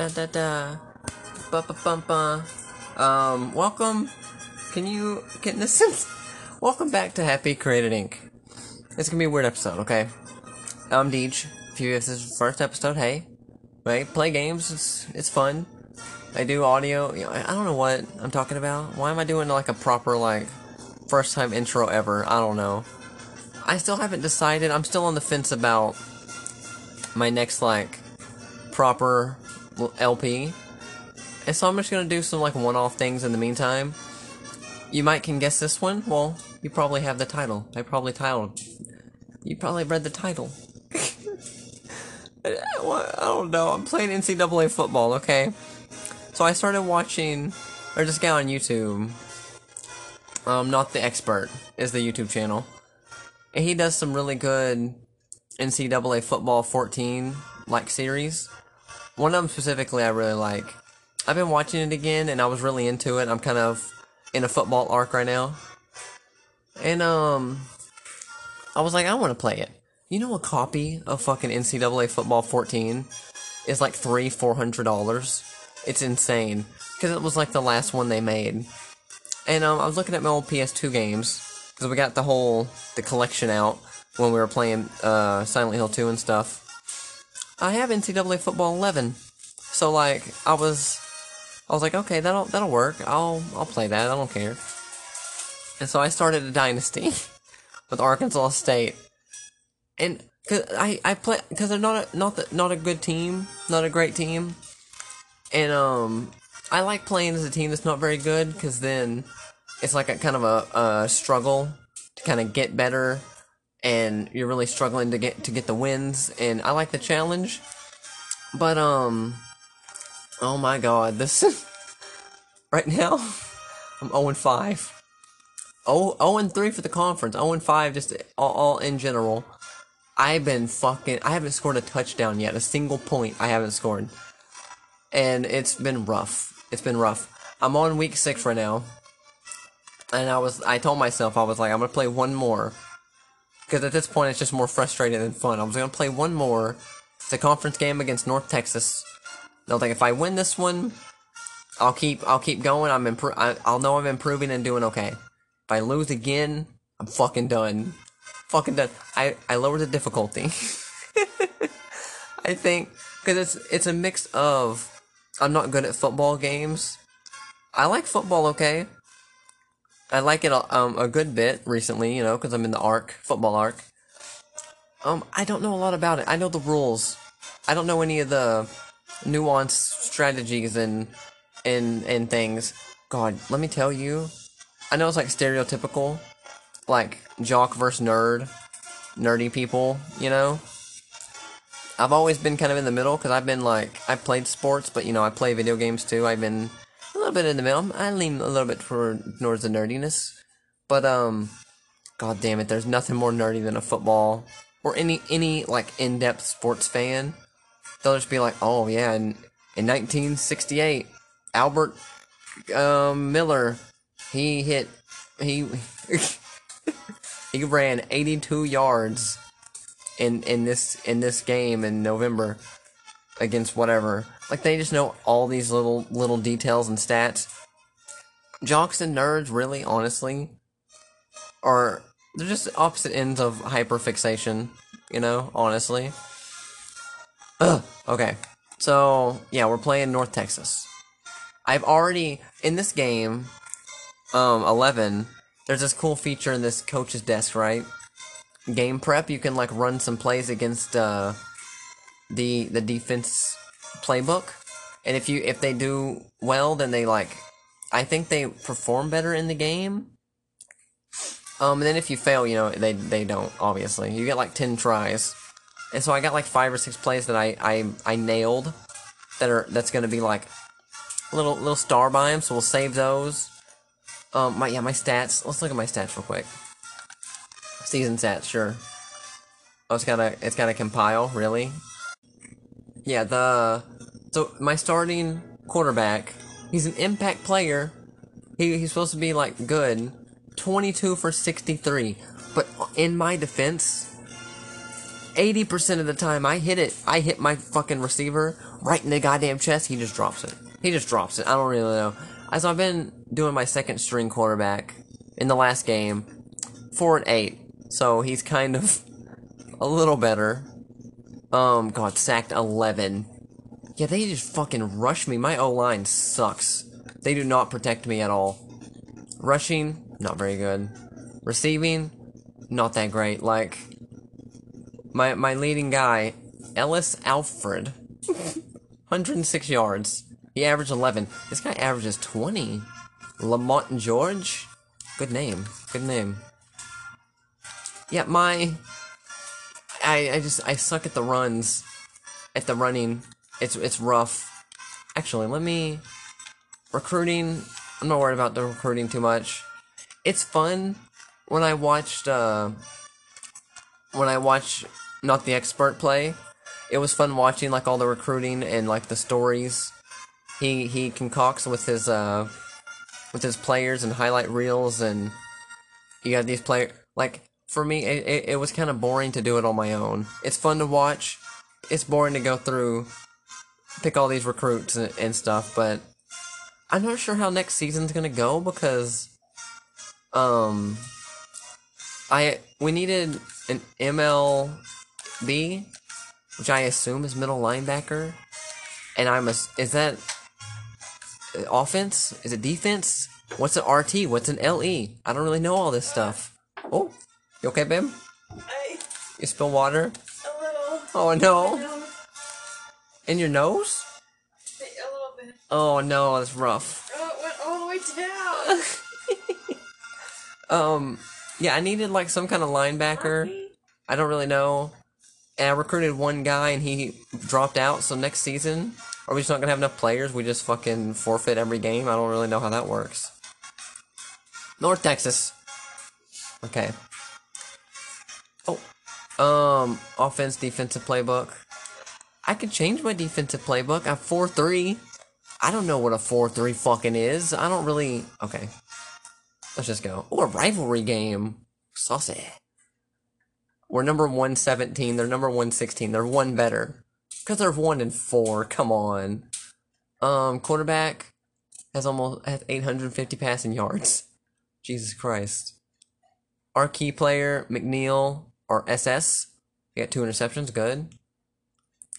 Da da da. Ba ba bum ba. Um, welcome. Can you can this is welcome back to Happy Created Inc. It's gonna be a weird episode, okay? I'm Deej. If you this is first episode, hey, right? Play games. It's it's fun. I do audio. You know, I don't know what I'm talking about. Why am I doing like a proper like first time intro ever? I don't know. I still haven't decided. I'm still on the fence about my next like proper LP. And so I'm just gonna do some like one-off things in the meantime. You might can guess this one. Well, you probably have the title. I probably titled. You probably read the title. I don't know. I'm playing NCAA football. Okay. So I started watching, or this guy on YouTube. Um, not the expert is the YouTube channel. And he does some really good NCAA football 14 like series. One of them specifically I really like. I've been watching it again and I was really into it. I'm kind of in a football arc right now. And um I was like I want to play it. You know a copy of fucking NCAA football 14 is like 3 400 dollars. It's insane cuz it was like the last one they made. And um I was looking at my old PS2 games cuz we got the whole the collection out when we were playing uh Silent Hill 2 and stuff. I have NCAA football 11. So like I was I was like, okay, that'll that'll work. I'll I'll play that. I don't care. And so I started a dynasty with Arkansas State, and cause I I play because they're not a, not the, not a good team, not a great team, and um I like playing as a team that's not very good because then it's like a kind of a, a struggle to kind of get better, and you're really struggling to get to get the wins, and I like the challenge, but um. Oh my god, this right now I'm 0 and 5. 0, 0 and 3 for the conference, 0 and 5 just all, all in general. I've been fucking I haven't scored a touchdown yet, a single point I haven't scored. And it's been rough. It's been rough. I'm on week 6 right now. And I was I told myself I was like I'm going to play one more because at this point it's just more frustrating than fun. I was going to play one more. It's a conference game against North Texas. I like, if I win this one, I'll keep I'll keep going. I'm impro- I, I'll know I'm improving and doing okay. If I lose again, I'm fucking done. Fucking done. I I lowered the difficulty. I think because it's it's a mix of I'm not good at football games. I like football, okay. I like it a- um a good bit recently, you know, because I'm in the arc football arc. Um, I don't know a lot about it. I know the rules. I don't know any of the nuanced strategies and and and things. God, let me tell you, I know it's like stereotypical, like jock versus nerd, nerdy people. You know, I've always been kind of in the middle because I've been like I played sports, but you know I play video games too. I've been little bit in the middle. I lean a little bit for towards the nerdiness, but um, god damn it, there's nothing more nerdy than a football or any any like in-depth sports fan. They'll just be like, "Oh yeah, in in 1968, Albert um, Miller, he hit he he ran 82 yards in in this in this game in November against whatever." Like they just know all these little little details and stats. Jocks and nerds, really, honestly, are they're just opposite ends of hyperfixation. You know, honestly. Ugh. Okay. So, yeah, we're playing North Texas. I've already in this game um 11 there's this cool feature in this coach's desk, right? Game prep, you can like run some plays against uh the the defense playbook. And if you if they do well, then they like I think they perform better in the game. Um and then if you fail, you know, they they don't obviously. You get like 10 tries. And so I got like five or six plays that I I, I nailed that are that's gonna be like a little little star by them. So we'll save those. Um, my yeah, my stats. Let's look at my stats real quick. Season stats, sure. Oh, it's gotta it's gotta compile, really. Yeah, the so my starting quarterback. He's an impact player. He he's supposed to be like good. Twenty two for sixty three. But in my defense, 80% of the time I hit it, I hit my fucking receiver right in the goddamn chest. He just drops it. He just drops it. I don't really know. As I've been doing my second string quarterback in the last game, four and eight. So he's kind of a little better. Um, God, sacked 11. Yeah, they just fucking rush me. My O line sucks. They do not protect me at all. Rushing, not very good. Receiving, not that great. Like, my my leading guy, Ellis Alfred, 106 yards. He averaged 11. This guy averages 20. Lamont George, good name. Good name. Yeah, my I I just I suck at the runs, at the running. It's it's rough. Actually, let me recruiting. I'm not worried about the recruiting too much. It's fun when I watched uh when I watch not the expert play. It was fun watching like all the recruiting and like the stories he he concocts with his uh with his players and highlight reels and you got these player like for me it, it, it was kind of boring to do it on my own it's fun to watch it's boring to go through pick all these recruits and, and stuff but i'm not sure how next season's gonna go because um i we needed an mlb which i assume is middle linebacker and i'm a is that offense? Is it defense? What's an RT? What's an LE? I don't really know all this stuff. Oh, you okay, babe? I, You spill water? a little. Oh no! No, In your nose? a little bit. Oh no, that's rough. Oh, it went all the way down. Um, yeah, I needed like some kind of linebacker. I don't really know. And I recruited one guy and he dropped out. So next season, are we just not gonna have enough players? We just fucking forfeit every game. I don't really know how that works. North Texas. Okay. Oh, um, offense, defensive playbook. I could change my defensive playbook. I'm four three. I don't know what a four three fucking is. I don't really. Okay. Let's just go. Oh, a rivalry game. Saucy. We're number 117. They're number 116. They're one better. Because they're one and four. Come on. Um, quarterback has almost has 850 passing yards. Jesus Christ. Our key player, McNeil, or SS, he got two interceptions. Good.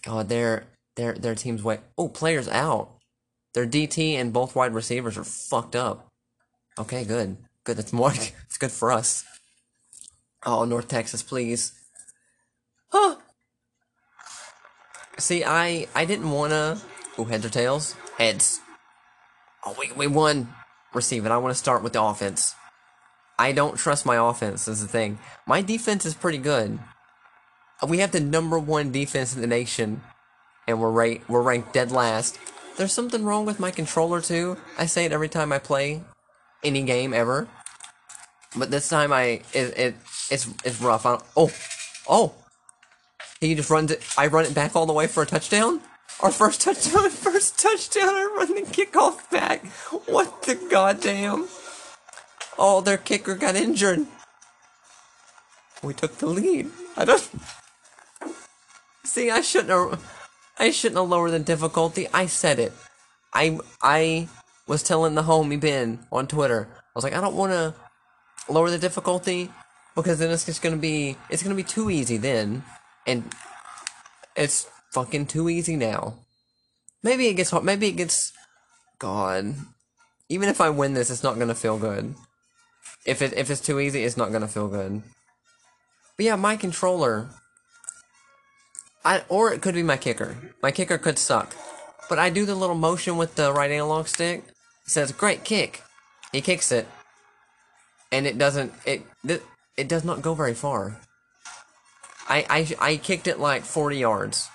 God, their their their team's way. Oh, players out. Their DT and both wide receivers are fucked up. Okay, good. Good. That's more. It's good for us. Oh, North Texas, please. Huh. See, I I didn't wanna. Oh, heads or tails? Heads. Oh, we we won. Receive it. I want to start with the offense. I don't trust my offense. Is the thing. My defense is pretty good. We have the number one defense in the nation, and we're right. We're ranked dead last. There's something wrong with my controller too. I say it every time I play any game ever. But this time I it, it it's it's rough. Oh oh he just runs it. I run it back all the way for a touchdown. Our first touchdown, first touchdown. I run the kickoff back. What the goddamn? Oh, their kicker got injured. We took the lead. I don't see. I shouldn't have. I shouldn't have lowered the difficulty. I said it. I I was telling the homie Ben on Twitter. I was like, I don't want to lower the difficulty because then it's just gonna be it's gonna be too easy then, and it's fucking too easy now. Maybe it gets hard. Maybe it gets. God, even if I win this, it's not gonna feel good. If it if it's too easy, it's not gonna feel good. But yeah, my controller. I or it could be my kicker. My kicker could suck, but I do the little motion with the right analog stick. Says "great kick." He kicks it, and it doesn't. It th- it does not go very far. I I I kicked it like forty yards.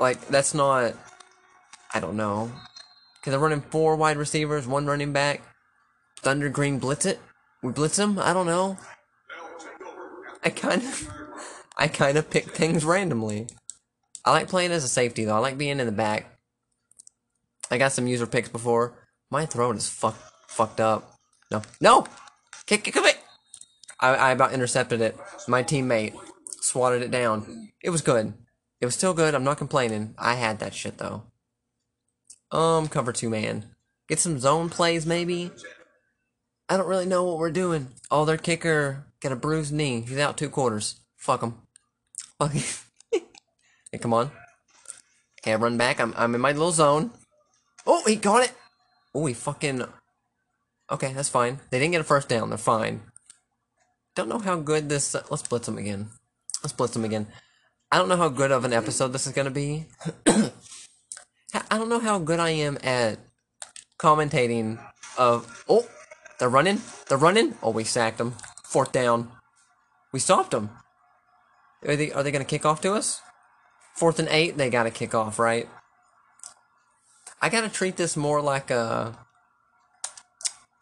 Like that's not. I don't know. Cause I'm running four wide receivers, one running back. Thunder Green blitz it. We blitz him. I don't know. I kind of, I kind of pick things randomly. I like playing as a safety though. I like being in the back. I got some user picks before. My throat is fuck fucked up. No, no, kick, kick, kick. I, I about intercepted it. My teammate swatted it down. It was good. It was still good. I'm not complaining. I had that shit though. Um, cover two man. Get some zone plays maybe. I don't really know what we're doing. Oh, their kicker got a bruised knee. He's out two quarters. Fuck him. Fuck him. hey, come on. Okay, I run back. I'm I'm in my little zone. Oh, he got it. Oh, he fucking. Okay, that's fine. They didn't get a first down. They're fine. Don't know how good this. Let's blitz them again. Let's blitz them again. I don't know how good of an episode this is gonna be. I don't know how good I am at commentating. Of oh, they're running. They're running. Oh, we sacked them. Fourth down. We stopped them. Are they are they gonna kick off to us? Fourth and eight. They gotta kick off, right? I gotta treat this more like a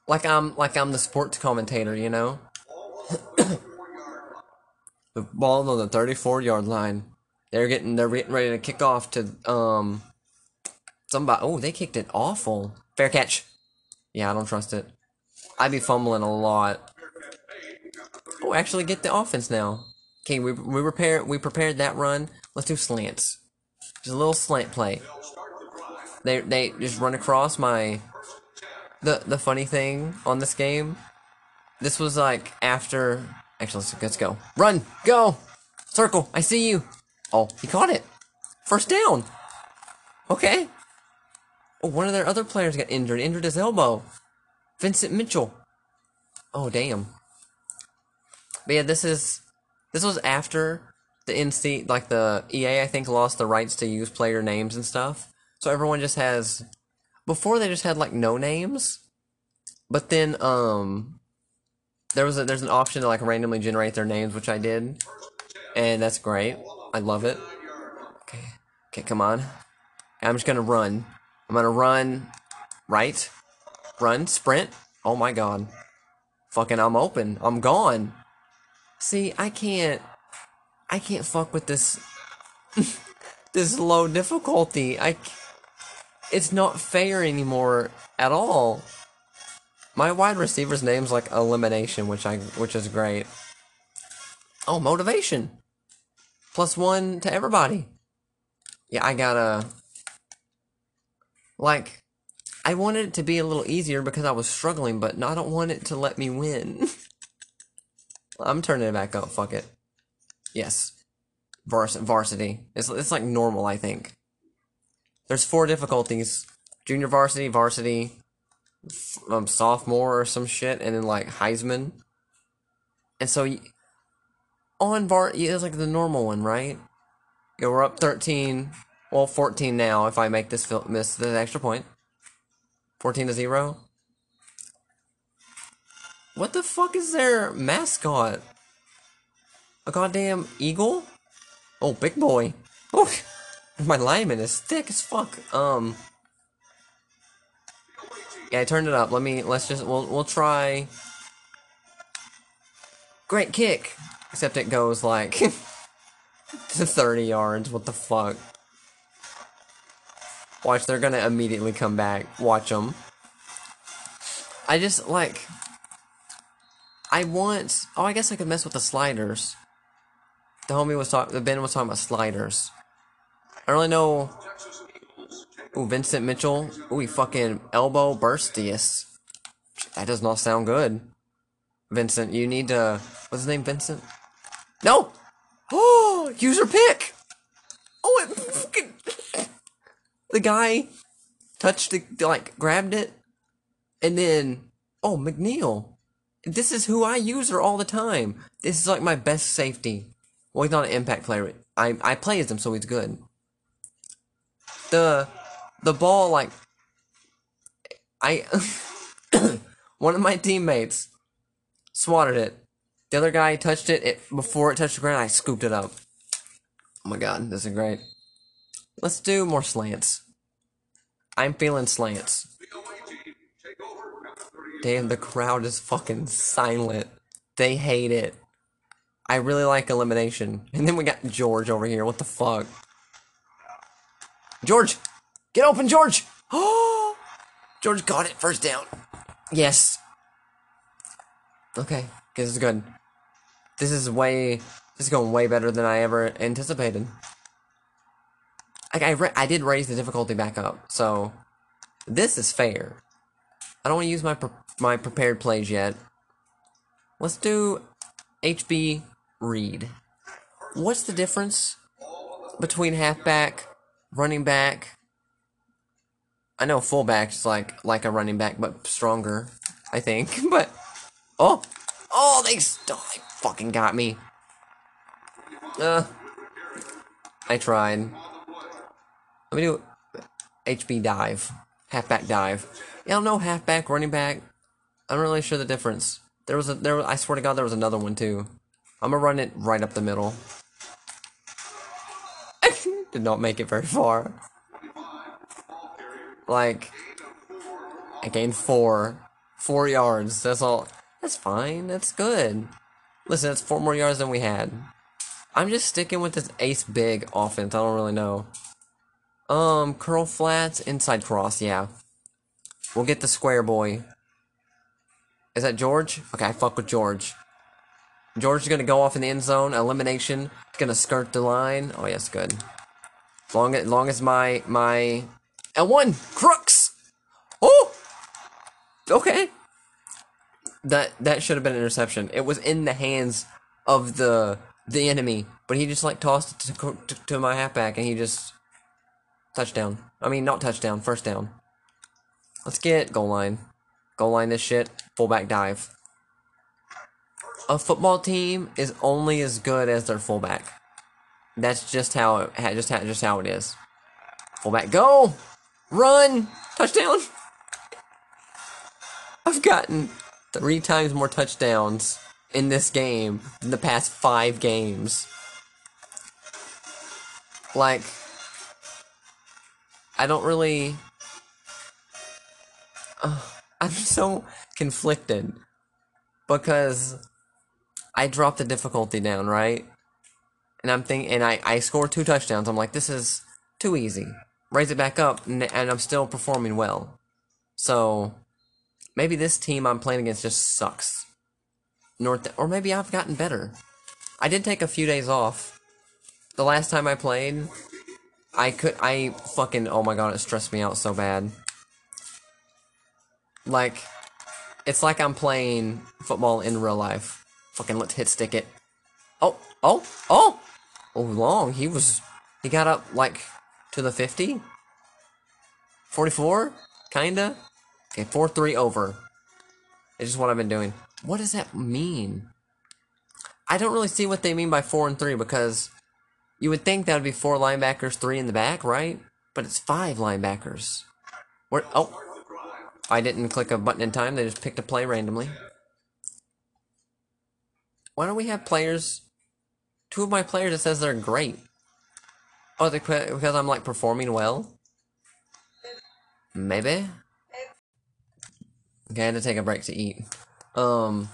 like I'm like I'm the sports commentator, you know. the ball on the 34 yard line. They're getting they're getting ready to kick off to um somebody. Oh, they kicked it awful. Fair catch. Yeah, I don't trust it. I'd be fumbling a lot. Oh, actually get the offense now. Okay, we we prepared we prepared that run. Let's do slants. Just a little slant play. They they just run across my. The the funny thing on this game, this was like after. Actually, let's, let's go. Run, go, circle. I see you. Oh, he caught it. First down. Okay. Oh, one of their other players got injured. Injured his elbow. Vincent Mitchell. Oh damn. But yeah, this is this was after the NC like the EA I think lost the rights to use player names and stuff. So everyone just has before they just had like no names. But then um there was a, there's an option to like randomly generate their names, which I did. And that's great. I love it. Okay. Okay, come on. I'm just gonna run. I'm gonna run right. Run, sprint. Oh my god. Fucking I'm open. I'm gone. See, I can't I can't fuck with this this low difficulty. I it's not fair anymore at all. My wide receiver's name's like elimination, which I which is great. Oh, motivation. Plus one to everybody. Yeah, I gotta like I wanted it to be a little easier because I was struggling, but I don't want it to let me win. I'm turning it back up. Fuck it. Yes. Vars- varsity. It's, it's like normal, I think. There's four difficulties junior varsity, varsity, um, sophomore or some shit, and then like Heisman. And so on var, it's like the normal one, right? Yeah, we're up 13, well, 14 now if I make this fil- miss the extra point. 14 to 0. What the fuck is their mascot? A goddamn eagle? Oh, big boy. Oh, my lineman is thick as fuck. Um. Yeah, I turned it up. Let me. Let's just. We'll. We'll try. Great kick. Except it goes like to 30 yards. What the fuck? Watch, they're gonna immediately come back. Watch them. I just like. I want. Oh, I guess I could mess with the sliders. The homie was talking. The Ben was talking about sliders. I don't really know. Ooh, Vincent Mitchell. Ooh, he fucking elbow bursitis. That does not sound good. Vincent, you need to. What's his name? Vincent. No. Oh, user pick. Oh, it fucking. The guy touched the like grabbed it, and then oh McNeil. This is who I use her all the time. This is like my best safety. Well, he's not an impact player. I I play as him, so he's good. The the ball like I one of my teammates swatted it. The other guy touched it, it before it touched the ground. I scooped it up. Oh my god, this is great. Let's do more slants. I'm feeling slants. Damn, the crowd is fucking silent. They hate it. I really like elimination. And then we got George over here. What the fuck? George! Get open, George! Oh! George got it. First down. Yes. Okay. This is good. This is way. This is going way better than I ever anticipated. I I did raise the difficulty back up, so this is fair. I don't want to use my pre- my prepared plays yet. Let's do HB Reed. What's the difference between halfback, running back? I know fullback's like like a running back, but stronger. I think, but oh, oh, they, st- they fucking got me. Uh, I tried. Let me do HB dive, halfback dive. Don't know halfback, running back. I'm really sure the difference. There was a there. I swear to God, there was another one too. I'm gonna run it right up the middle. Did not make it very far. Like, I gained four, four yards. That's all. That's fine. That's good. Listen, that's four more yards than we had. I'm just sticking with this ace big offense. I don't really know. Um, curl flats, inside cross. Yeah, we'll get the square boy. Is that George? Okay, I fuck with George. George is gonna go off in the end zone. Elimination. Gonna skirt the line. Oh yes, good. Long as long as my my L one crooks. Oh. Okay. That that should have been an interception. It was in the hands of the the enemy, but he just like tossed it to to, to my halfback, and he just touchdown. I mean, not touchdown, first down. Let's get goal line. Goal line this shit. Fullback dive. A football team is only as good as their fullback. That's just how it just how, just how it is. Fullback go, run, touchdown. I've gotten three times more touchdowns in this game than the past five games. Like, I don't really. Uh, I'm so conflicted because I dropped the difficulty down, right? And I'm thinking, and I I scored two touchdowns. I'm like, this is too easy. Raise it back up, and, and I'm still performing well. So maybe this team I'm playing against just sucks. North, or maybe I've gotten better. I did take a few days off. The last time I played, I could, I fucking, oh my god, it stressed me out so bad. Like, it's like I'm playing football in real life. Fucking let's hit stick it. Oh, oh, oh! Oh, long. He was, he got up like to the 50? 44? Kinda? Okay, 4 3 over. It's just what I've been doing. What does that mean? I don't really see what they mean by 4 and 3 because you would think that would be 4 linebackers, 3 in the back, right? But it's 5 linebackers. Where, oh. I didn't click a button in time, they just picked a play randomly. Why don't we have players? Two of my players, it says they're great. Oh, they, because I'm like performing well? Maybe? Okay, I had to take a break to eat. Um,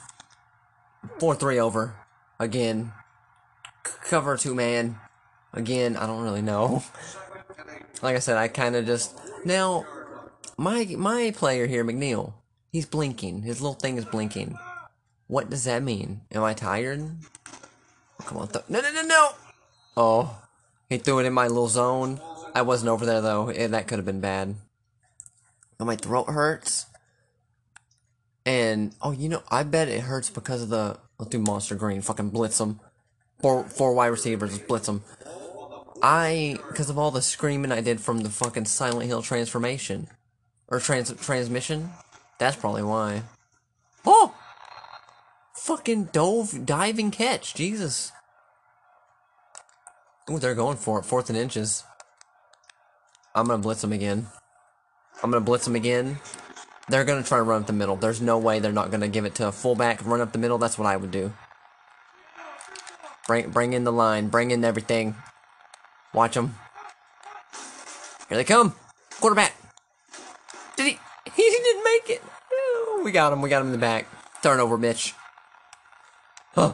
4 3 over. Again. C- cover two man. Again, I don't really know. like I said, I kind of just. Now, my my player here, McNeil, he's blinking. His little thing is blinking. What does that mean? Am I tired? Oh, come on, no, no, no, no! Oh, he threw it in my little zone. I wasn't over there though. That could have been bad. My throat hurts. And oh, you know, I bet it hurts because of the. Let's do monster green. Fucking blitz them. Four four wide receivers, blitz them. I because of all the screaming I did from the fucking Silent Hill transformation or trans transmission. That's probably why. Oh, fucking dove diving catch, Jesus. Ooh, they're going for it. Fourth and inches. I'm gonna blitz them again. I'm gonna blitz them again. They're gonna try to run up the middle. There's no way they're not gonna give it to a fullback, run up the middle. That's what I would do. Bring, bring in the line. Bring in everything. Watch them. Here they come. Quarterback. Did he? He didn't make it. Oh, we got him. We got him in the back. Turnover, bitch. Huh.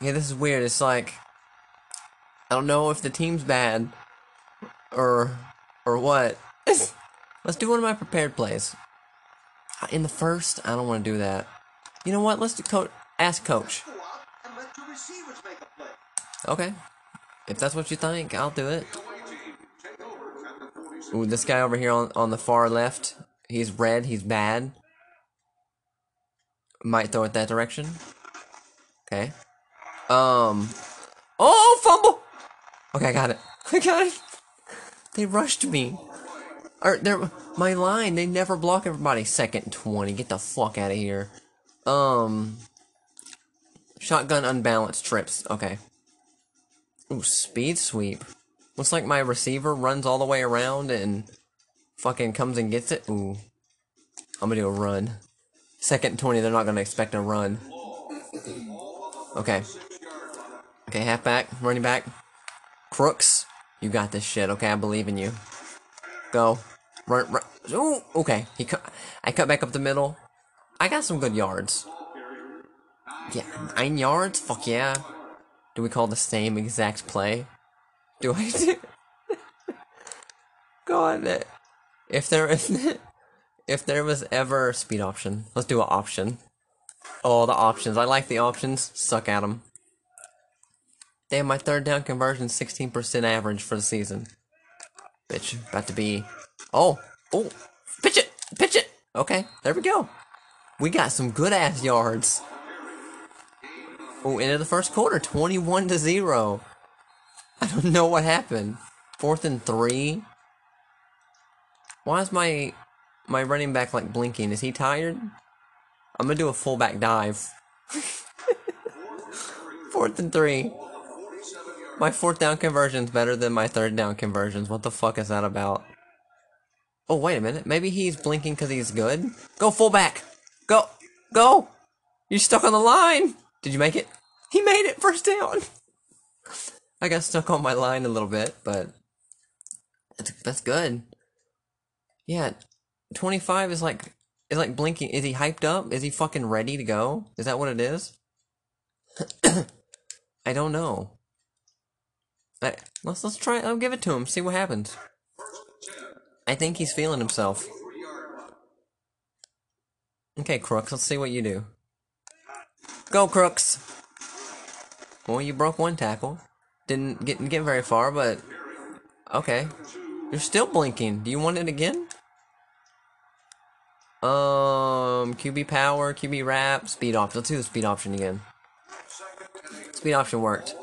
Yeah, this is weird. It's like I don't know if the team's bad or or what. Let's do one of my prepared plays. In the first, I don't want to do that. You know what? Let's do coach. Ask coach. and let your receivers make a play. Okay. If that's what you think, I'll do it. Ooh, this guy over here on, on the far left, he's red, he's bad. Might throw it that direction. Okay. Um. Oh, fumble! Okay, I got it. I got it. They rushed me. Or they're my line. They never block everybody. Second twenty. Get the fuck out of here. Um. Shotgun unbalanced trips. Okay. Ooh, speed sweep. Looks like my receiver runs all the way around and fucking comes and gets it. Ooh. I'm gonna do a run. Second and 20, they're not gonna expect a run. Okay. Okay, halfback, running back. Crooks, you got this shit, okay? I believe in you. Go. Run, run. Ooh, okay. He cut, I cut back up the middle. I got some good yards. Yeah, nine yards? Fuck yeah. Do we call the same exact play? Do I do? Go on. If there if, if there was ever a speed option, let's do an option. Oh, the options. I like the options. Suck at them. Damn, my third down conversion 16% average for the season. Bitch, about to be. Oh, oh, pitch it, pitch it. Okay, there we go. We got some good ass yards. Oh, of the first quarter, 21 to 0. I don't know what happened. Fourth and three. Why is my my running back like blinking? Is he tired? I'm gonna do a fullback dive. fourth and three. My fourth down conversion's better than my third down conversions. What the fuck is that about? Oh wait a minute. Maybe he's blinking because he's good. Go fullback. Go. Go. You're stuck on the line. Did you make it? He made it. First down. I got stuck on my line a little bit, but that's, that's good. Yeah, 25 is like is like blinking. Is he hyped up? Is he fucking ready to go? Is that what it is? I don't know. I, let's let's try. I'll give it to him. See what happens. I think he's feeling himself. Okay, Crooks. Let's see what you do. Go, Crooks. Well, you broke one tackle. Didn't get get very far, but okay. You're still blinking. Do you want it again? Um, QB power, QB wrap, speed option. Let's do the speed option again. Speed option worked.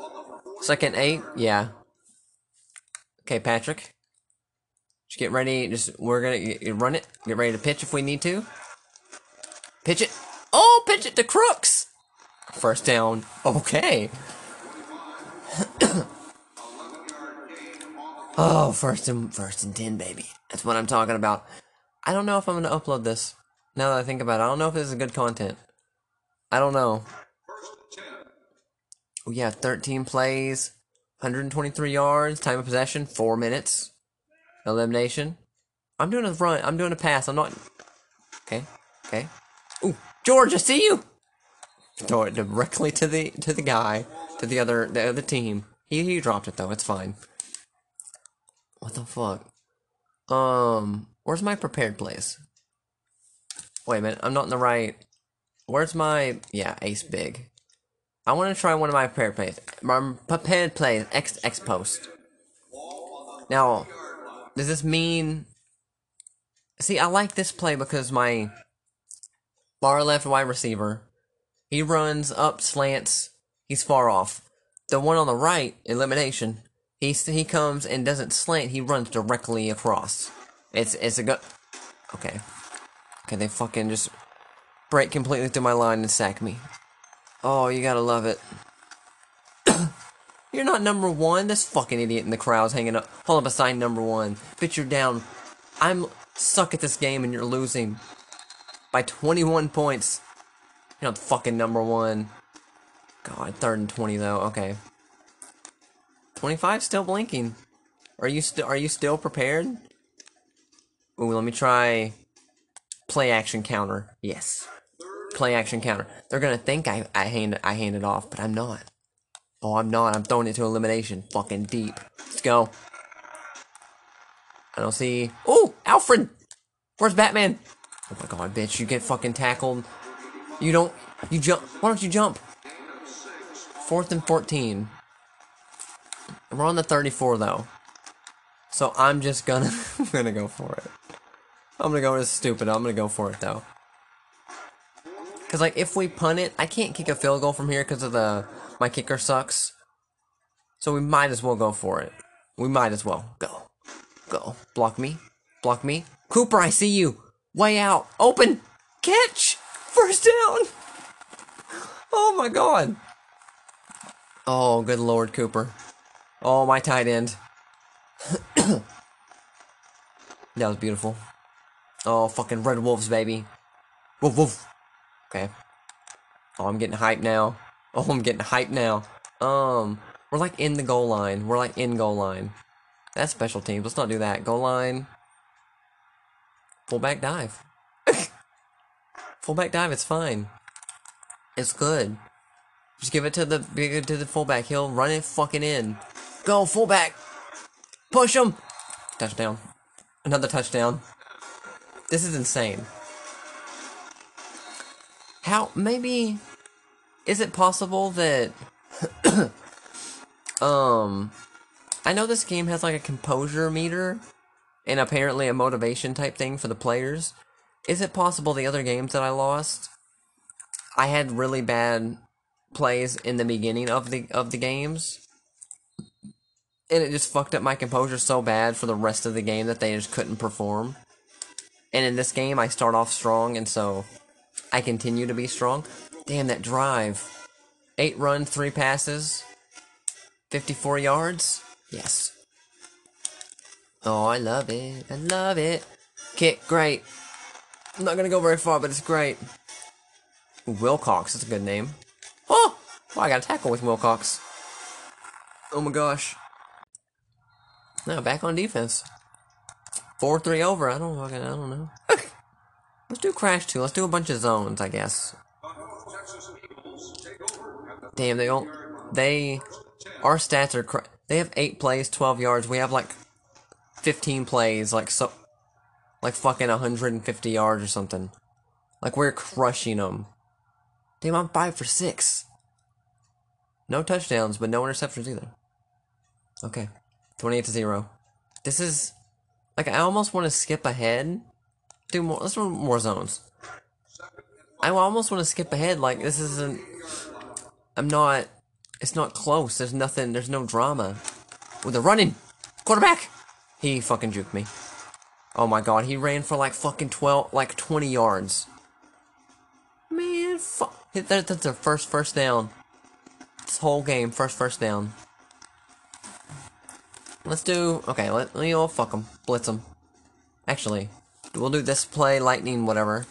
Second eight, yeah. Okay, Patrick. Just get ready. Just we're gonna run it. Get ready to pitch if we need to. Pitch it. Oh, pitch it to Crooks. First down. Okay. oh, first and first and ten, baby. That's what I'm talking about. I don't know if I'm gonna upload this. Now that I think about it, I don't know if this is good content. I don't know. We have 13 plays, 123 yards, time of possession, four minutes, elimination. I'm doing a run. I'm doing a pass. I'm not. Okay. Okay. Ooh, George, I see you. Throw it directly to the to the guy, to the other the other team. He he dropped it though. It's fine. What the fuck? Um, where's my prepared plays? Wait a minute, I'm not in the right. Where's my yeah ace big? I want to try one of my prepared plays. My prepared plays X X post. Now, does this mean? See, I like this play because my far left wide receiver, he runs up slants. He's far off. The one on the right, elimination. He he comes and doesn't slant. He runs directly across. It's it's a good. Okay. Okay, they fucking just break completely through my line and sack me. Oh, you gotta love it. you're not number one. This fucking idiot in the crowd's hanging up, holding up a sign number one. Bitch, you're down. I'm suck at this game and you're losing by 21 points. You're not fucking number one. God, third and 20 though. Okay. 25 still blinking. Are you still are you still prepared? Ooh, let me try play action counter. Yes. Play action counter. They're gonna think I, I hand I hand it off, but I'm not. Oh, I'm not. I'm throwing it to elimination. Fucking deep. Let's go. I don't see. Oh, Alfred. Where's Batman? Oh my god, bitch! You get fucking tackled. You don't. You jump. Why don't you jump? Fourth and fourteen. We're on the thirty-four though. So I'm just gonna I'm gonna go for it. I'm gonna go with stupid. I'm gonna go for it though. Cause like if we punt it, I can't kick a field goal from here because of the my kicker sucks. So we might as well go for it. We might as well go, go. Block me, block me. Cooper, I see you. Way out, open, catch, first down. Oh my god. Oh, good lord, Cooper. Oh, my tight end. that was beautiful. Oh, fucking Red Wolves, baby. Woof woof. Okay. Oh, I'm getting hyped now. Oh, I'm getting hyped now. Um, we're like in the goal line. We're like in goal line. That's special teams. Let's not do that. Goal line. Fullback dive. Fullback dive. It's fine. It's good. Just give it to the to the fullback. He'll run it fucking in. Go fullback. Push him. Touchdown. Another touchdown. This is insane. How maybe is it possible that um I know this game has like a composure meter and apparently a motivation type thing for the players. Is it possible the other games that I lost I had really bad plays in the beginning of the of the games and it just fucked up my composure so bad for the rest of the game that they just couldn't perform. And in this game I start off strong and so I continue to be strong. Damn that drive. 8 run, 3 passes. 54 yards? Yes. Oh, I love it. I love it. Kick, great. I'm not gonna go very far, but it's great. Wilcox, that's a good name. Oh! oh I got a tackle with Wilcox. Oh my gosh. Now back on defense. Four three over. I don't fucking I don't know. Let's do crash two. Let's do a bunch of zones, I guess. Damn, they don't. They, our stats are. They have eight plays, twelve yards. We have like fifteen plays, like so, like fucking hundred and fifty yards or something. Like we're crushing them. Damn, I'm five for six. No touchdowns, but no interceptions either. Okay, twenty-eight to zero. This is like I almost want to skip ahead. Do more. Let's do more zones. I almost want to skip ahead. Like this isn't. I'm not. It's not close. There's nothing. There's no drama. With the running quarterback, he fucking juked me. Oh my god, he ran for like fucking twelve, like twenty yards. Man, fuck. That, that's their first first down. This whole game, first first down. Let's do. Okay, let, let me all fuck them. Blitz them. Actually, we'll do this play, lightning, whatever.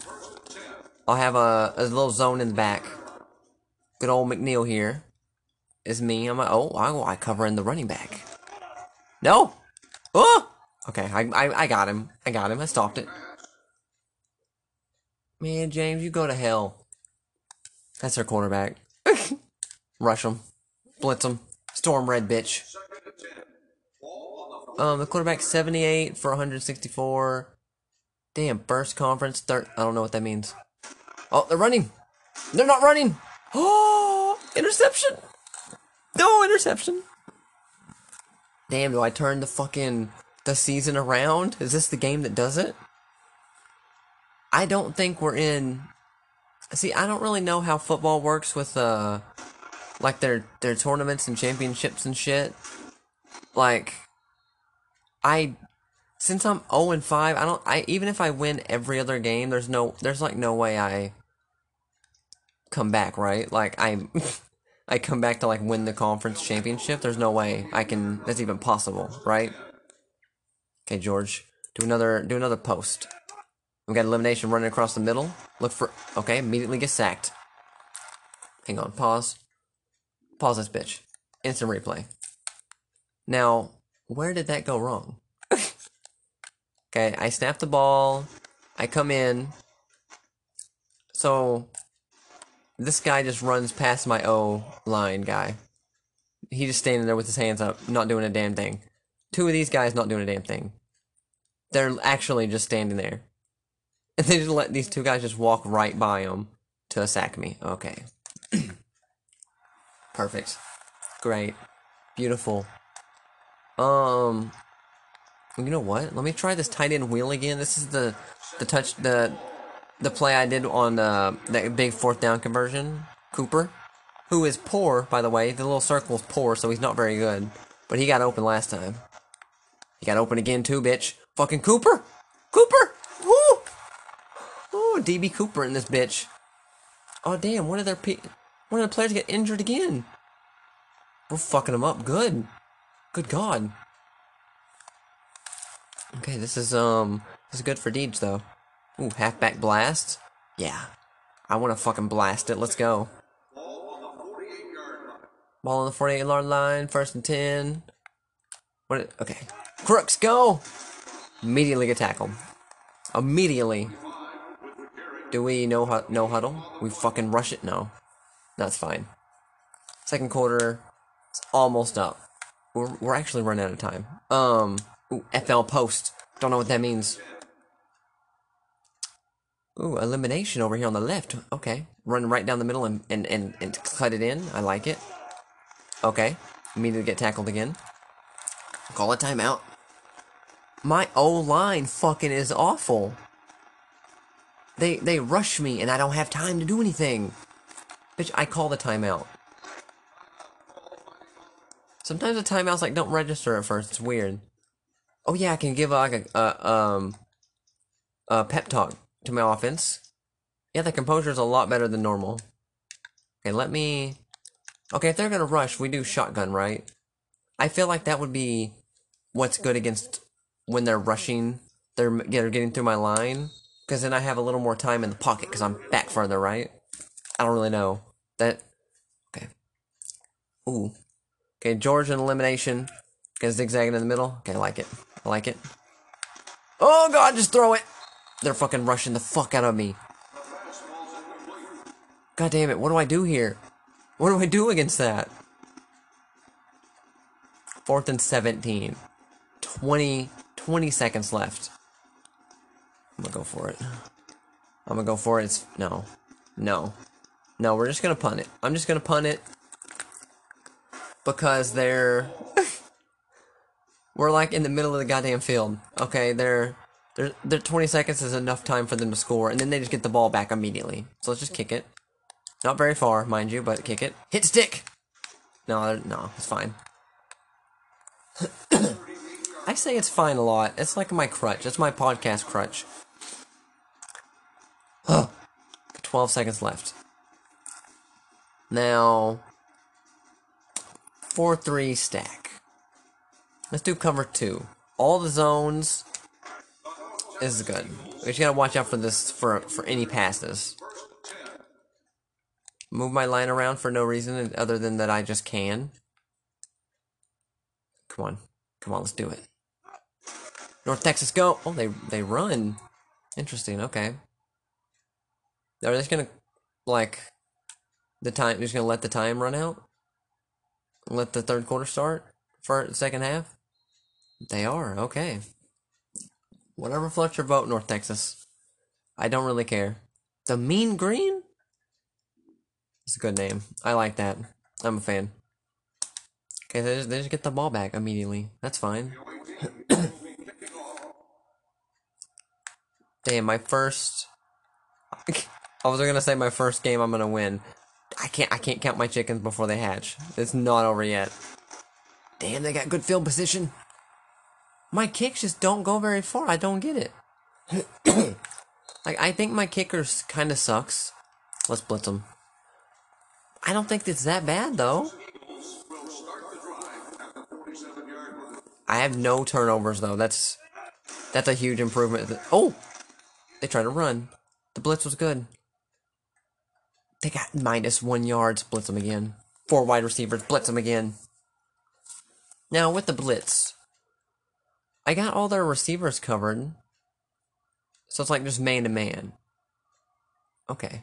I'll have a, a little zone in the back. Good old McNeil here. Is me. I'm a, oh, I, I cover in the running back. No! Oh! Okay, I, I, I got him. I got him. I stopped it. Man, James, you go to hell. That's our quarterback. Rush him. Blitz him. Storm red bitch. Um, the quarterback 78 for 164. Damn, first conference, third. I don't know what that means. Oh, they're running. They're not running. Oh, interception. No interception. Damn, do I turn the fucking the season around? Is this the game that does it? I don't think we're in. See, I don't really know how football works with uh, like their their tournaments and championships and shit. Like, I since I'm 0 and 5, I don't I even if I win every other game, there's no there's like no way I come back, right? Like I I come back to like win the conference championship. There's no way I can that's even possible, right? Okay, George. Do another do another post. We got elimination running across the middle. Look for okay, immediately get sacked. Hang on, pause. Pause this bitch. Instant replay. Now, where did that go wrong? okay, I snap the ball. I come in. So, this guy just runs past my O line guy. He just standing there with his hands up, not doing a damn thing. Two of these guys not doing a damn thing. They're actually just standing there. And they just let these two guys just walk right by him to sack me. Okay. Perfect. Great. Beautiful. Um You know what? Let me try this tight end wheel again. This is the the touch the the play I did on uh, that big fourth down conversion. Cooper, who is poor by the way, the little circle is poor, so he's not very good. But he got open last time. He got open again too, bitch. Fucking Cooper, Cooper, woo! Oh, DB Cooper in this bitch. Oh damn! One of their pe- one of the players get injured again. We're fucking them up. Good. Good God. Okay, this is um this is good for Deeds, though. Ooh, halfback blast. Yeah. I wanna fucking blast it. Let's go. Ball on the 48 yard line, first and 10. What? Okay. Crooks, go! Immediately get tackled. Immediately. Do we no, no huddle? We fucking rush it? No. That's fine. Second quarter, it's almost up. We're, we're actually running out of time. Um, ooh, FL post. Don't know what that means. Ooh, elimination over here on the left. Okay. Run right down the middle and, and, and, and cut it in. I like it. Okay. Immediately get tackled again. Call a timeout. My O line fucking is awful. They they rush me and I don't have time to do anything. Bitch, I call the timeout. Sometimes the timeouts like don't register at first. It's weird. Oh yeah, I can give like a, a um a pep talk to my offense. Yeah, the composure is a lot better than normal. Okay, let me. Okay, if they're gonna rush, we do shotgun, right? I feel like that would be what's good against when they're rushing. They're, they're getting through my line because then I have a little more time in the pocket because I'm back further, right? I don't really know that. Okay. Ooh. Okay, George in elimination. Okay, zigzagging in the middle. Okay, I like it. I like it. Oh god, just throw it! They're fucking rushing the fuck out of me. God damn it, what do I do here? What do I do against that? Fourth and 17. 20, 20 seconds left. I'm gonna go for it. I'm gonna go for it. It's, no. No. No, we're just gonna punt it. I'm just gonna punt it. Because they're. we're like in the middle of the goddamn field. Okay, they're. They're, they're 20 seconds is enough time for them to score, and then they just get the ball back immediately. So let's just kick it. Not very far, mind you, but kick it. Hit stick! No, no, it's fine. I say it's fine a lot. It's like my crutch. It's my podcast crutch. 12 seconds left. Now, 4 3 stack. Let's do cover 2. All the zones is good. We just gotta watch out for this, for, for any passes. Move my line around for no reason other than that I just can. Come on. Come on, let's do it. North Texas, go! Oh, they they run. Interesting. Okay. Are they just gonna like the time? Just gonna let the time run out? Let the third quarter start for the second half? They are okay. Whatever floats your boat, North Texas. I don't really care. The Mean Green. It's a good name. I like that. I'm a fan. Okay, they just, they just get the ball back immediately. That's fine. Damn, my first. I was gonna say my first game I'm gonna win. I can't. I can't count my chickens before they hatch. It's not over yet. Damn, they got good field position. My kicks just don't go very far. I don't get it. like I think my kickers kind of sucks. Let's blitz them. I don't think it's that bad though. I have no turnovers though. That's that's a huge improvement. Oh, they tried to run. The blitz was good. They got minus one yards. Blitz them again. Four wide receivers. Blitz them again. Now with the blitz, I got all their receivers covered. So it's like just man to man. Okay.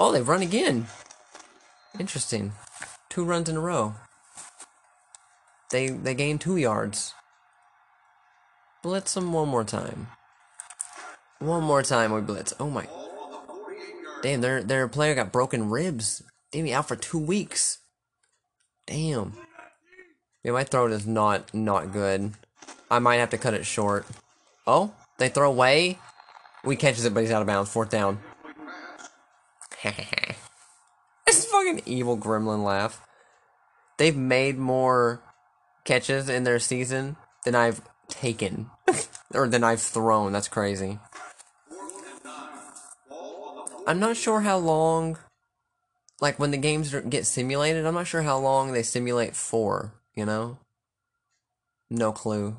Oh, they run again. Interesting. Two runs in a row. They they gain two yards. Blitz them one more time. One more time we blitz. Oh my. Damn, their their player got broken ribs. They be out for two weeks. Damn. Yeah, my throat is not not good. I might have to cut it short. Oh, they throw away. We catches it, but he's out of bounds. Fourth down. it's fucking evil gremlin laugh. They've made more catches in their season than I've taken. or than I've thrown. That's crazy. I'm not sure how long, like when the games get simulated, I'm not sure how long they simulate for, you know? No clue.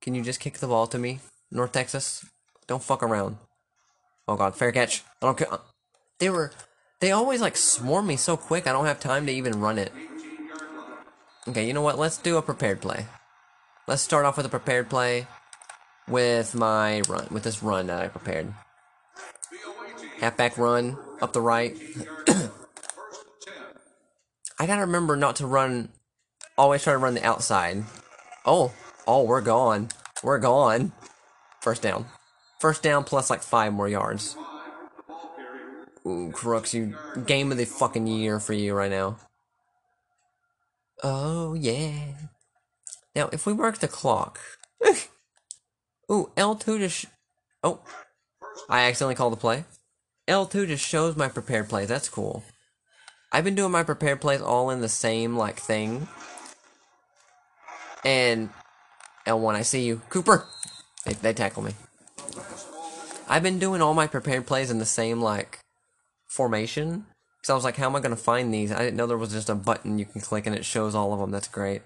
Can you just kick the ball to me, North Texas? Don't fuck around. Oh god, fair catch. I don't care. They were, they always like swarm me so quick, I don't have time to even run it. Okay, you know what? Let's do a prepared play. Let's start off with a prepared play with my run, with this run that I prepared. Halfback run up the right. I gotta remember not to run. Always try to run the outside. Oh, oh, we're gone. We're gone. First down. First down plus like five more yards. Ooh, Crooks, you game of the fucking year for you right now. Oh yeah. Now if we work the clock. Ooh, L2 just. oh, I accidentally called the play. L2 just shows my prepared plays. That's cool. I've been doing my prepared plays all in the same, like, thing. And L1, I see you. Cooper! They, they tackle me. I've been doing all my prepared plays in the same, like, formation. Because I was like, how am I going to find these? I didn't know there was just a button you can click and it shows all of them. That's great.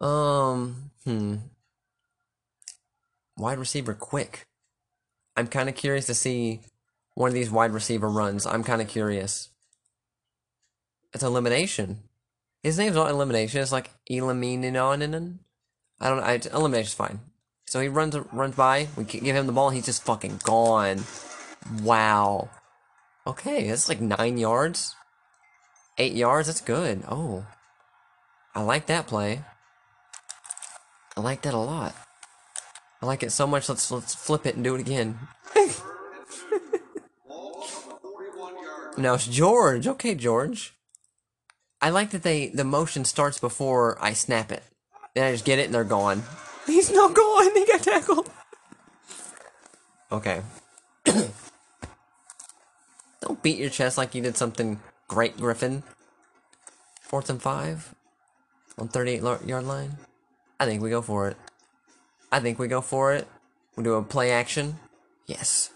Um, hmm. Wide receiver quick. I'm kind of curious to see one of these wide receiver runs. I'm kind of curious. It's elimination. His name's not elimination. It's like eliminationen. I don't know. I, elimination's fine. So he runs runs by. We give him the ball. He's just fucking gone. Wow. Okay, that's like nine yards. Eight yards. That's good. Oh, I like that play. I like that a lot. I like it so much. Let's let's flip it and do it again. now it's George. Okay, George. I like that they the motion starts before I snap it. Then I just get it and they're gone. He's not gone. He got tackled. Okay. Don't beat your chest like you did something great, Griffin. Fourth and five on 38 yard line. I think we go for it. I think we go for it. We do a play action. Yes.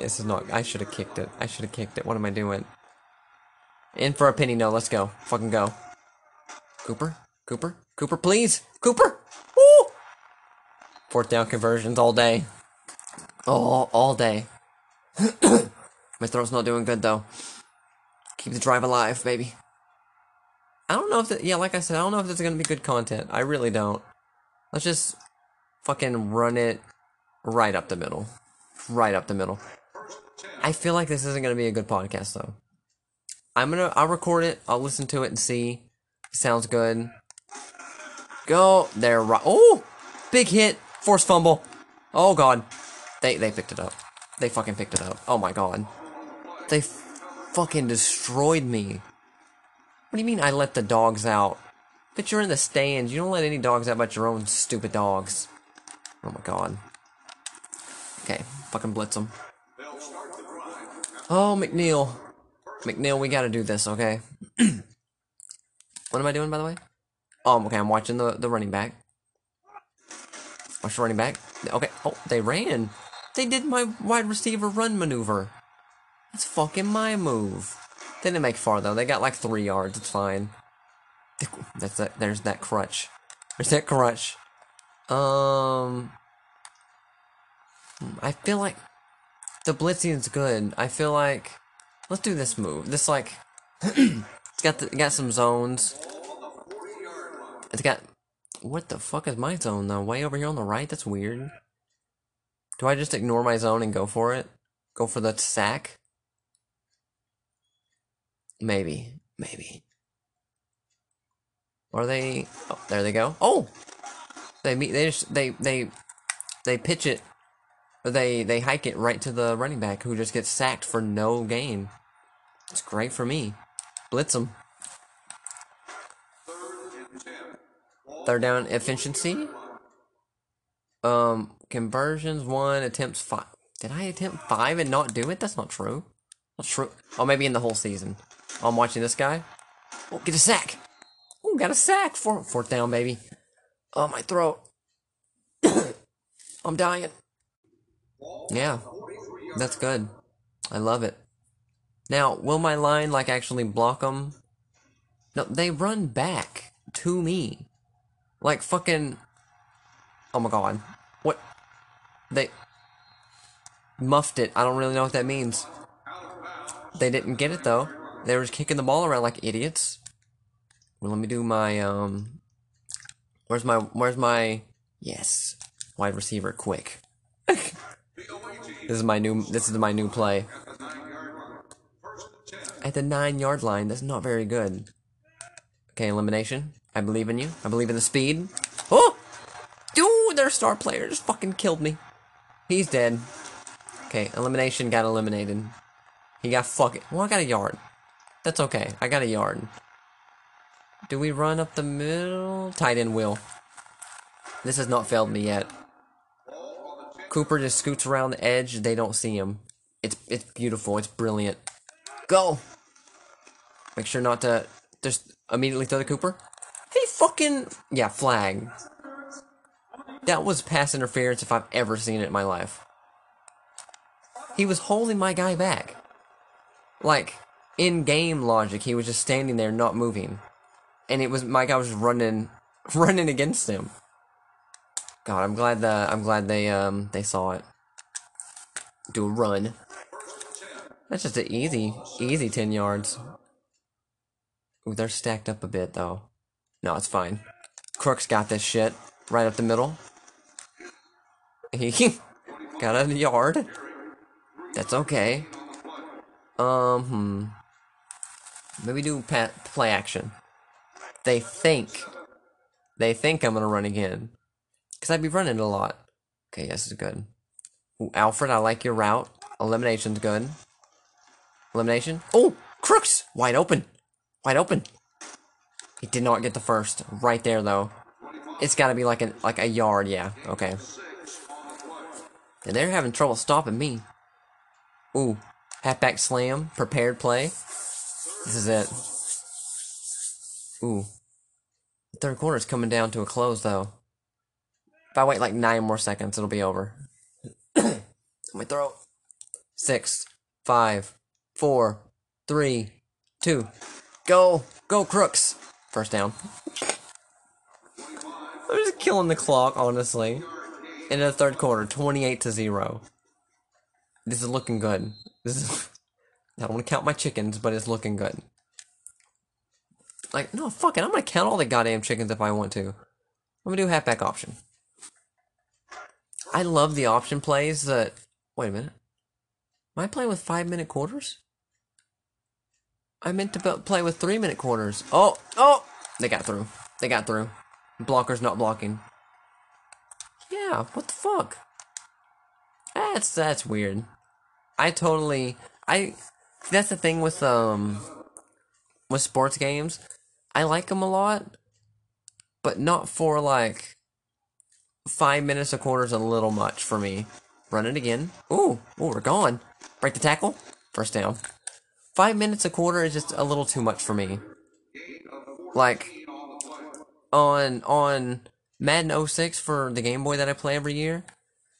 This is not. I should have kicked it. I should have kicked it. What am I doing? In for a penny. No, let's go. Fucking go. Cooper? Cooper? Cooper, please! Cooper! Woo! Fourth down conversions all day. Oh, all day. My throat's not doing good though. Keep the drive alive, baby. I don't know if that, yeah, like I said, I don't know if this is gonna be good content. I really don't. Let's just fucking run it right up the middle. Right up the middle. I feel like this isn't gonna be a good podcast though. I'm gonna, I'll record it, I'll listen to it and see. Sounds good. Go, there, right. Oh! Big hit, force fumble. Oh god. They, they picked it up. They fucking picked it up. Oh my god. They fucking destroyed me. What do you mean I let the dogs out? But you're in the stands. You don't let any dogs out but your own stupid dogs. Oh my god. Okay, fucking blitz them. Oh, McNeil. McNeil, we gotta do this, okay? what am I doing, by the way? Oh, okay, I'm watching the, the running back. Watch the running back. Okay, oh, they ran. They did my wide receiver run maneuver. That's fucking my move. They didn't make far though. They got like three yards. It's fine. That's that. There's that crutch. There's that crutch. Um, I feel like the blitzing is good. I feel like let's do this move. This like it's got the, got some zones. It's got what the fuck is my zone though? Way over here on the right. That's weird. Do I just ignore my zone and go for it? Go for the sack? Maybe. Maybe. Are they? Oh, there they go. Oh, they meet. They just they they they pitch it. They they hike it right to the running back who just gets sacked for no gain. It's great for me. Blitz them. Third down efficiency. Um, conversions one, attempts five. Did I attempt five and not do it? That's not true. Not true. Oh, maybe in the whole season. I'm watching this guy. Oh, get a sack. Oh, got a sack. Four, fourth down, baby. Oh, my throat. I'm dying. Yeah, that's good. I love it. Now, will my line like actually block them? No, they run back to me. Like fucking. Oh my god. What? They. Muffed it. I don't really know what that means. They didn't get it though. They were just kicking the ball around like idiots. Well, let me do my, um. Where's my. Where's my. Yes. Wide receiver, quick. this is my new. This is my new play. At the nine yard line, that's not very good. Okay, elimination. I believe in you. I believe in the speed. Oh! Dude, their star player just fucking killed me. He's dead. Okay, elimination got eliminated. He got fucking. Well, I got a yard. That's okay. I got a yard. Do we run up the middle? Tight end will. This has not failed me yet. Cooper just scoots around the edge. They don't see him. It's it's beautiful. It's brilliant. Go. Make sure not to just immediately throw the Cooper. He fucking yeah flag. That was pass interference if I've ever seen it in my life. He was holding my guy back. Like in game logic, he was just standing there not moving, and it was my guy was running running against him. God, I'm glad that I'm glad they um they saw it. Do a run. That's just an easy, easy ten yards. Ooh, they're stacked up a bit though. No, it's fine. Crook's got this shit right up the middle. He got a yard. That's okay. Um, hmm. Maybe do play action. They think. They think I'm gonna run again. Cause I'd be running a lot. Okay, yes, is good. Ooh, Alfred, I like your route. Elimination's good. Elimination. Oh, Crooks! Wide open. Wide open. He did not get the first. Right there, though. It's got to be like a like a yard. Yeah. Okay. And they're having trouble stopping me. Ooh, halfback slam, prepared play. This is it. Ooh. The third quarter's coming down to a close, though. If I wait like nine more seconds, it'll be over. My throat. Six, five, four, three, two. Go, go, Crooks. First down. I'm just killing the clock, honestly. In the third quarter, 28 to 0. This is looking good. This is. I don't want to count my chickens, but it's looking good. Like, no, fuck it. I'm going to count all the goddamn chickens if I want to. I'm going to do halfback option. I love the option plays that. Wait a minute. Am I playing with five minute quarters? I meant to play with three minute quarters. Oh, oh! They got through. They got through. Blocker's not blocking. Yeah, what the fuck? That's that's weird. I totally I that's the thing with um with sports games. I like them a lot, but not for like five minutes a quarter is a little much for me. Run it again. Ooh, ooh, we're gone. Break the tackle. First down. Five minutes a quarter is just a little too much for me. Like on on Madden 06 for the Game Boy that I play every year,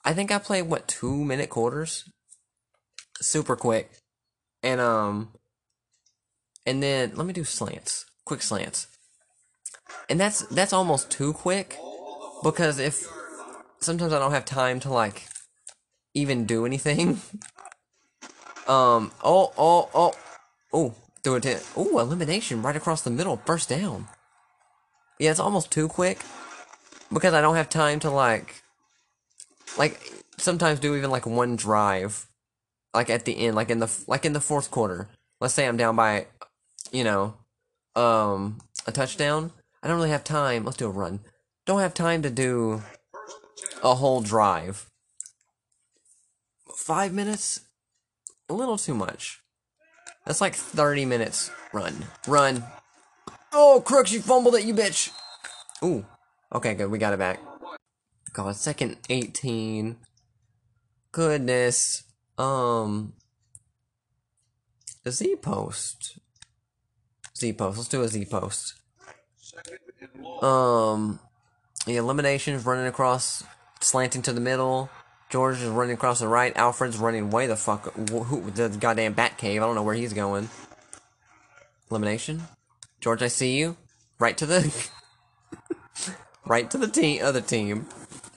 I think I play what two minute quarters, super quick, and um, and then let me do slants, quick slants, and that's that's almost too quick, because if sometimes I don't have time to like even do anything. um. Oh. Oh. Oh. Oh. Do it. To, oh. Elimination right across the middle. First down. Yeah, it's almost too quick because I don't have time to like like sometimes do even like one drive like at the end like in the like in the fourth quarter. Let's say i'm down by you know um a touchdown. I don't really have time. Let's do a run. Don't have time to do a whole drive. Five minutes? A little too much. That's like 30 minutes run. Run. Oh crooks you fumbled it you bitch. Ooh. Okay, good. We got it back. God, second 18. Goodness. Um. Z post. Z post. Let's do a Z post. Um. The eliminations running across, slanting to the middle. George is running across the right. Alfred's running way the fuck. Who, the goddamn bat cave. I don't know where he's going. Elimination. George, I see you. Right to the. right to the team, other team.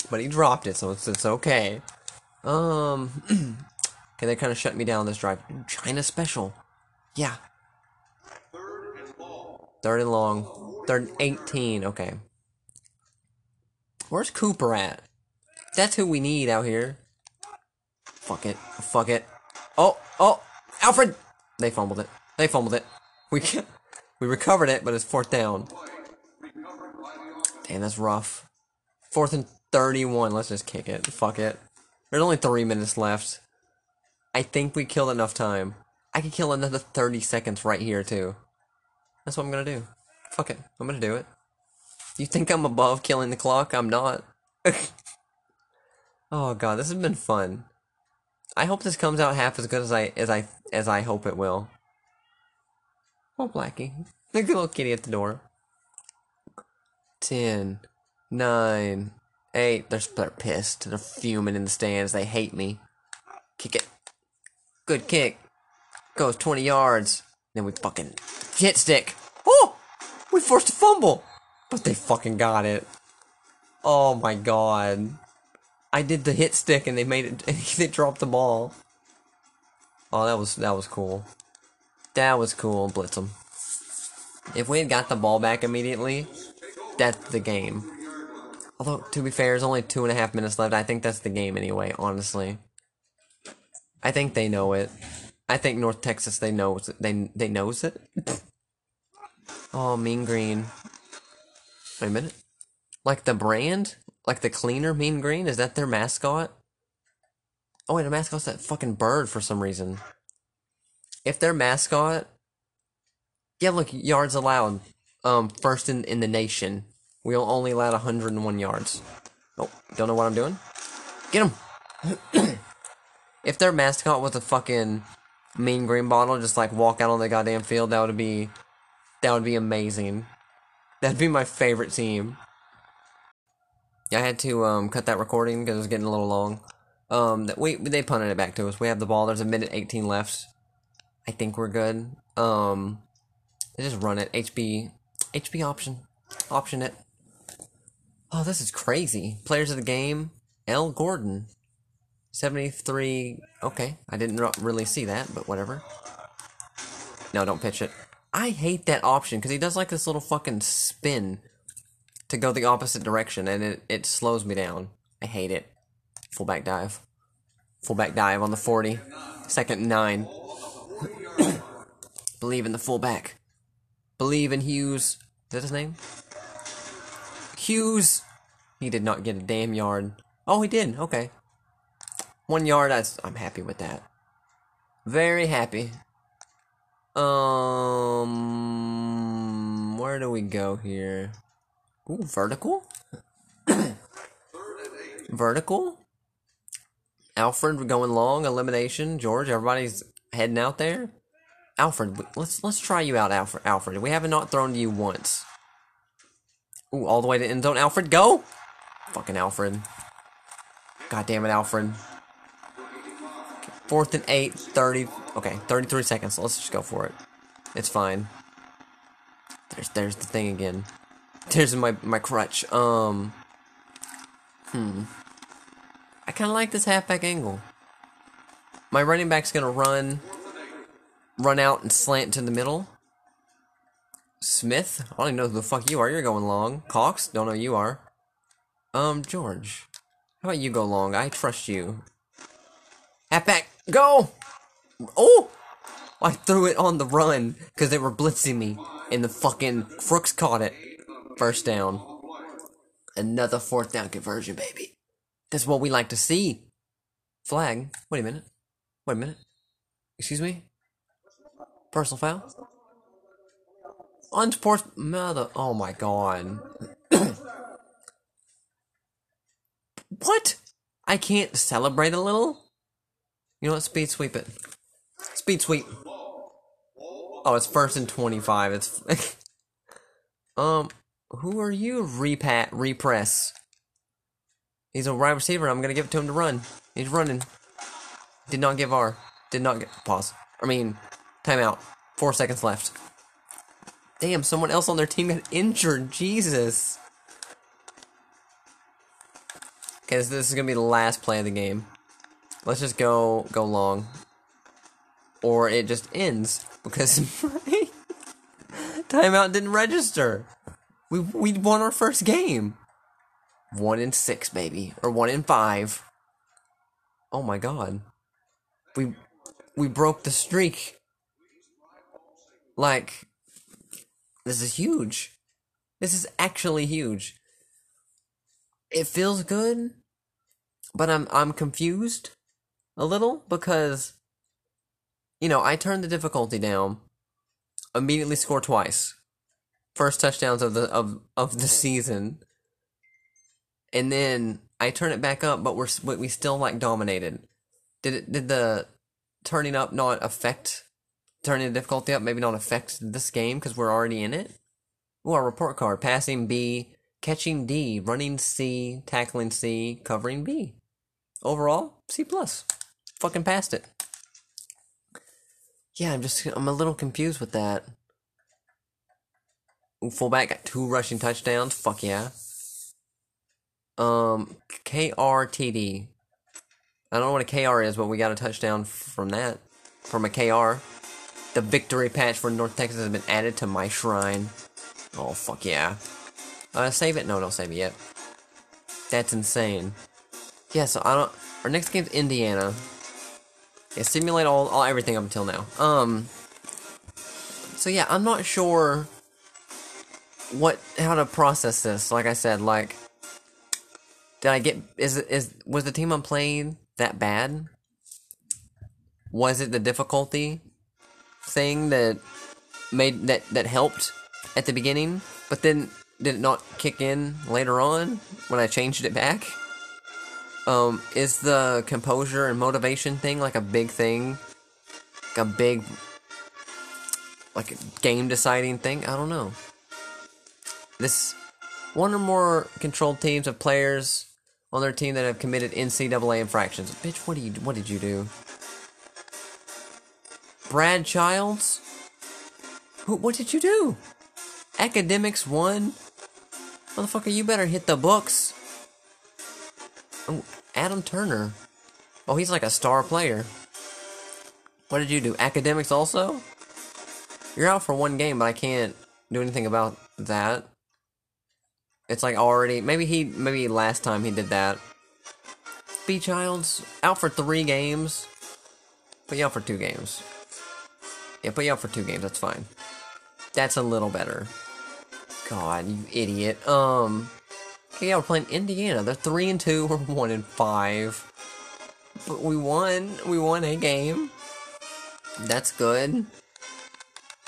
But he dropped it, so it's, it's okay. Um. okay, they kind of shut me down this drive. China special. Yeah. Third and long. Third and 18. Okay. Where's Cooper at? That's who we need out here. Fuck it. Fuck it. Oh, oh, Alfred! They fumbled it. They fumbled it. We we recovered it, but it's fourth down. Damn, that's rough. Fourth and 31. Let's just kick it. Fuck it. There's only three minutes left. I think we killed enough time. I could kill another 30 seconds right here, too. That's what I'm gonna do. Fuck it. I'm gonna do it. You think I'm above killing the clock? I'm not. oh god, this has been fun. I hope this comes out half as good as I as I as I hope it will. Oh, Blackie. Look at little kitty at the door. Ten, nine, eight. They're, they're pissed. They're fuming in the stands. They hate me. Kick it. Good kick. Goes 20 yards. Then we fucking hit stick. Oh! We forced a fumble. But they fucking got it. Oh my god. I did the hit stick and they made it they dropped the ball. Oh that was that was cool. That was cool, blitz 'em. If we had got the ball back immediately, that's the game. Although to be fair, there's only two and a half minutes left. I think that's the game anyway, honestly. I think they know it. I think North Texas they knows it. They they knows it. oh, Mean Green. Wait a minute. Like the brand? Like the cleaner Mean Green? Is that their mascot? Oh wait, the mascot's that fucking bird for some reason. If their mascot Yeah, look, yards allowed. Um, first in, in the nation. We'll only allowed 101 yards. Oh, don't know what I'm doing? Get him! if their mascot was a fucking mean green bottle, just like walk out on the goddamn field, that would be that would be amazing. That'd be my favorite team. Yeah, I had to um, cut that recording because it was getting a little long. Um, we they punted it back to us. We have the ball. There's a minute 18 left. I think we're good. Um, just run it. HB, HB option, option it. Oh, this is crazy. Players of the game: L. Gordon, 73. Okay, I didn't really see that, but whatever. No, don't pitch it. I hate that option because he does like this little fucking spin to go the opposite direction and it, it slows me down. I hate it. Fullback dive. Fullback dive on the 40. Second nine. Believe in the fullback. Believe in Hughes. Is that his name? Hughes! He did not get a damn yard. Oh, he did. Okay. One yard, I'm happy with that. Very happy. Um, where do we go here? Ooh, vertical? vertical? Alfred we're going long, elimination. George, everybody's heading out there. Alfred, let's let's try you out, Alfred. Alfred, we haven't not thrown to you once. Ooh, all the way to end zone. Alfred, go! Fucking Alfred. God damn it, Alfred. Fourth and eight, 30. Okay, 33 seconds. Let's just go for it. It's fine. There's there's the thing again. There's my my crutch. Um. Hmm. I kind of like this halfback angle. My running back's gonna run, run out and slant to the middle. Smith, I don't even know who the fuck you are. You're going long. Cox, don't know who you are. Um, George, how about you go long? I trust you. Halfback, go! Oh! I threw it on the run because they were blitzing me, and the fucking Crooks caught it. First down. Another fourth down conversion, baby. That's what we like to see. Flag. Wait a minute. Wait a minute. Excuse me? Personal foul? Unsports mother. Oh my god. What? I can't celebrate a little? You know what? Speed sweep it. Speed sweep. Oh, it's first and 25. It's. um, who are you, repat, repress? He's a wide receiver. I'm gonna give it to him to run. He's running. Did not give R. Did not get. Pause. I mean, timeout. Four seconds left. Damn, someone else on their team got injured. Jesus. Okay, this, this is gonna be the last play of the game. Let's just go go long, or it just ends because my timeout didn't register. We we won our first game. One in six, baby, or one in five. Oh my god, we we broke the streak. Like, this is huge. This is actually huge. It feels good, but I'm I'm confused a little because you know, I turned the difficulty down, immediately score twice. First touchdowns of the of of the season. And then I turn it back up, but we're we still like dominated. Did it did the turning up not affect turning the difficulty up maybe not affect this game because we're already in it? Ooh, our report card. Passing B, catching D, running C, tackling C, covering B. Overall, C plus. Fucking passed it. Yeah, I'm just I'm a little confused with that. Fullback got two rushing touchdowns. Fuck yeah. Um, KRTD. I don't know what a KR is, but we got a touchdown from that. From a KR. The victory patch for North Texas has been added to my shrine. Oh, fuck yeah. Uh, save it? No, don't save it yet. That's insane. Yeah, so I don't. Our next game's Indiana. Yeah, simulate all, all everything up until now. Um. So yeah, I'm not sure what how to process this. Like I said, like did I get is is was the team I'm playing that bad? Was it the difficulty thing that made that that helped at the beginning, but then did it not kick in later on when I changed it back? Um, is the composure and motivation thing like a big thing? Like a big like a game deciding thing? I don't know. This one or more controlled teams of players on their team that have committed NCAA infractions. Bitch, what do you what did you do? Brad Childs? Who what did you do? Academics one? Motherfucker, you better hit the books. Oh, Adam Turner. Oh, he's like a star player. What did you do? Academics also? You're out for one game, but I can't do anything about that. It's like already maybe he maybe last time he did that. B Childs out for three games. Put you out for two games. Yeah, put you out for two games, that's fine. That's a little better. God, you idiot. Um yeah, we're playing Indiana. They're three and two, we're one and five. But we won. We won a game. That's good.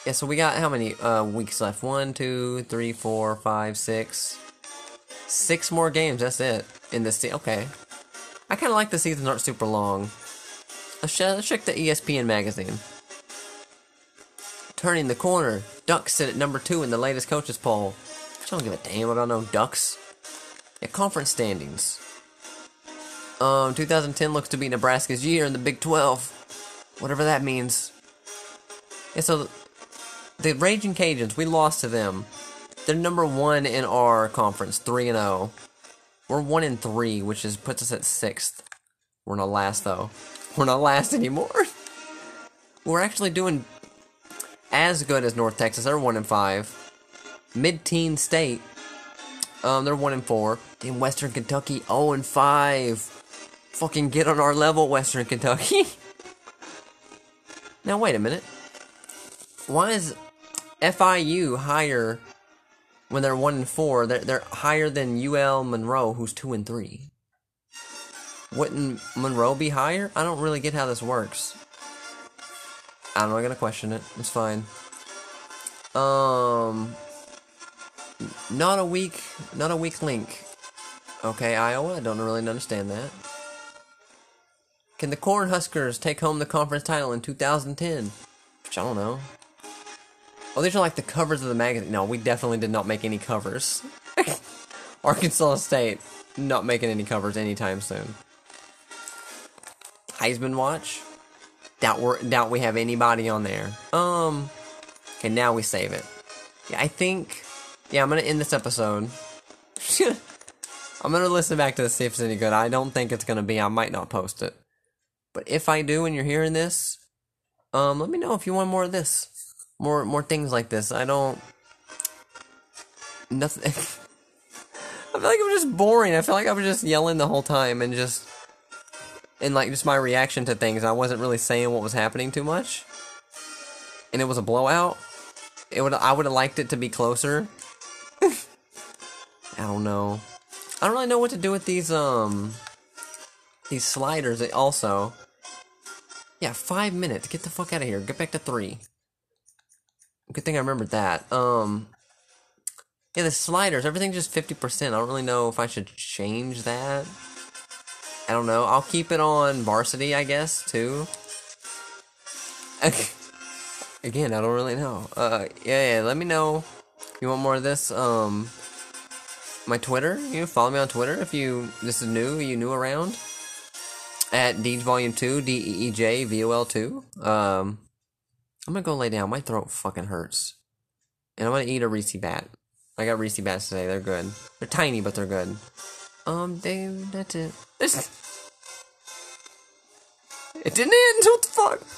Yeah, so we got how many uh, weeks left? One, two, three, four, five, six. Six more games, that's it. In this season. okay. I kinda like the seasons aren't super long. Let's, let's check the ESPN magazine. Turning the corner. Ducks sit at number two in the latest coaches poll. I don't give a damn about no ducks. Yeah, conference standings. Um, 2010 looks to be Nebraska's year in the Big 12. Whatever that means. Yeah, so the Raging Cajuns, we lost to them. They're number one in our conference, three and zero. We're one in three, which is puts us at sixth. We're not last though. We're not last anymore. We're actually doing as good as North Texas. They're one and five. Mid-teen state. Um, they're one and four. Then Western Kentucky, zero and five. Fucking get on our level, Western Kentucky. now wait a minute. Why is FIU higher when they're one and four? They're they're higher than UL Monroe, who's two and three. Wouldn't Monroe be higher? I don't really get how this works. I'm not gonna question it. It's fine. Um, not a weak, not a weak link. Okay, Iowa. I don't really understand that. Can the Cornhuskers take home the conference title in 2010? Which I don't know. Oh, these are like the covers of the magazine. No, we definitely did not make any covers. Arkansas State not making any covers anytime soon. Heisman Watch. Doubt we doubt we have anybody on there. Um. Okay, now we save it. Yeah, I think. Yeah, I'm gonna end this episode. I'm gonna listen back to this see if it's any good. I don't think it's gonna be. I might not post it. But if I do, and you're hearing this, um, let me know if you want more of this, more more things like this. I don't. Nothing. I feel like I'm just boring. I feel like I was just yelling the whole time and just. And like just my reaction to things, I wasn't really saying what was happening too much. And it was a blowout. It would I would have liked it to be closer. I don't know. I don't really know what to do with these um these sliders also. Yeah, five minutes. Get the fuck out of here. Get back to three. Good thing I remembered that. Um Yeah, the sliders, everything's just fifty percent. I don't really know if I should change that. I don't know. I'll keep it on varsity, I guess, too. Again, I don't really know. Uh, yeah, yeah, let me know. You want more of this? Um, my Twitter. You know, follow me on Twitter if you this is new. You new around at Deej Volume Two, D E E J V O L Two. Um, I'm gonna go lay down. My throat fucking hurts, and I'm gonna eat a Reese bat. I got Reese bats today. They're good. They're tiny, but they're good. Um, Dave, that's it. it didn't end. What the fuck?